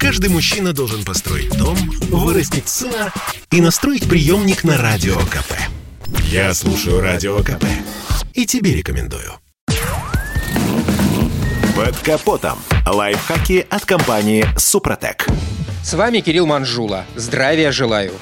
Каждый мужчина должен построить дом, вырастить сына и настроить приемник на Радио КП. Я слушаю Радио КП и тебе рекомендую. Под капотом. Лайфхаки от компании «Супротек». С вами Кирилл Манжула. Здравия желаю.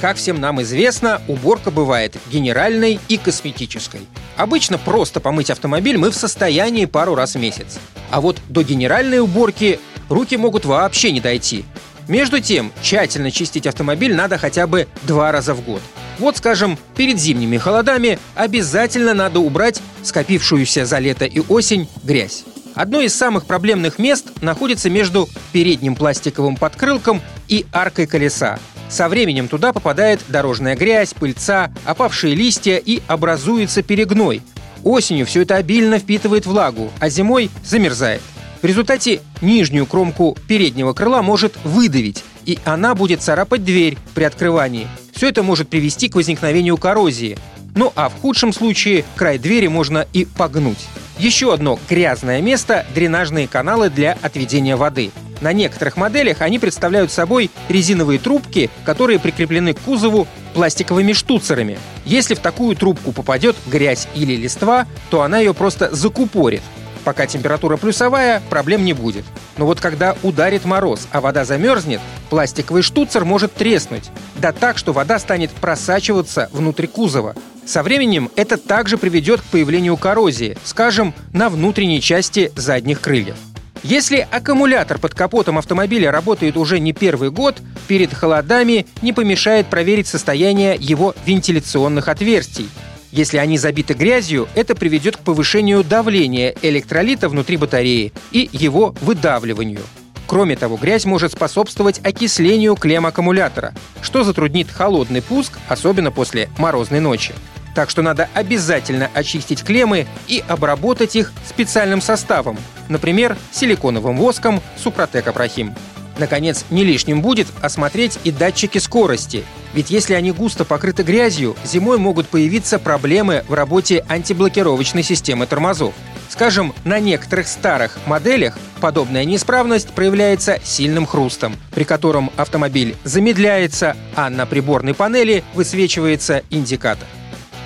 Как всем нам известно, уборка бывает генеральной и косметической. Обычно просто помыть автомобиль мы в состоянии пару раз в месяц. А вот до генеральной уборки руки могут вообще не дойти. Между тем, тщательно чистить автомобиль надо хотя бы два раза в год. Вот, скажем, перед зимними холодами обязательно надо убрать скопившуюся за лето и осень грязь. Одно из самых проблемных мест находится между передним пластиковым подкрылком и аркой колеса. Со временем туда попадает дорожная грязь, пыльца, опавшие листья и образуется перегной. Осенью все это обильно впитывает влагу, а зимой замерзает. В результате нижнюю кромку переднего крыла может выдавить, и она будет царапать дверь при открывании. Все это может привести к возникновению коррозии. Ну а в худшем случае край двери можно и погнуть. Еще одно грязное место – дренажные каналы для отведения воды. На некоторых моделях они представляют собой резиновые трубки, которые прикреплены к кузову пластиковыми штуцерами. Если в такую трубку попадет грязь или листва, то она ее просто закупорит. Пока температура плюсовая, проблем не будет. Но вот когда ударит мороз, а вода замерзнет, пластиковый штуцер может треснуть. Да так, что вода станет просачиваться внутрь кузова. Со временем это также приведет к появлению коррозии, скажем, на внутренней части задних крыльев. Если аккумулятор под капотом автомобиля работает уже не первый год, перед холодами не помешает проверить состояние его вентиляционных отверстий. Если они забиты грязью, это приведет к повышению давления электролита внутри батареи и его выдавливанию. Кроме того, грязь может способствовать окислению клемм аккумулятора, что затруднит холодный пуск, особенно после морозной ночи. Так что надо обязательно очистить клеммы и обработать их специальным составом, например, силиконовым воском Супротек Апрахим. Наконец, не лишним будет осмотреть и датчики скорости, ведь если они густо покрыты грязью, зимой могут появиться проблемы в работе антиблокировочной системы тормозов. Скажем, на некоторых старых моделях подобная неисправность проявляется сильным хрустом, при котором автомобиль замедляется, а на приборной панели высвечивается индикатор.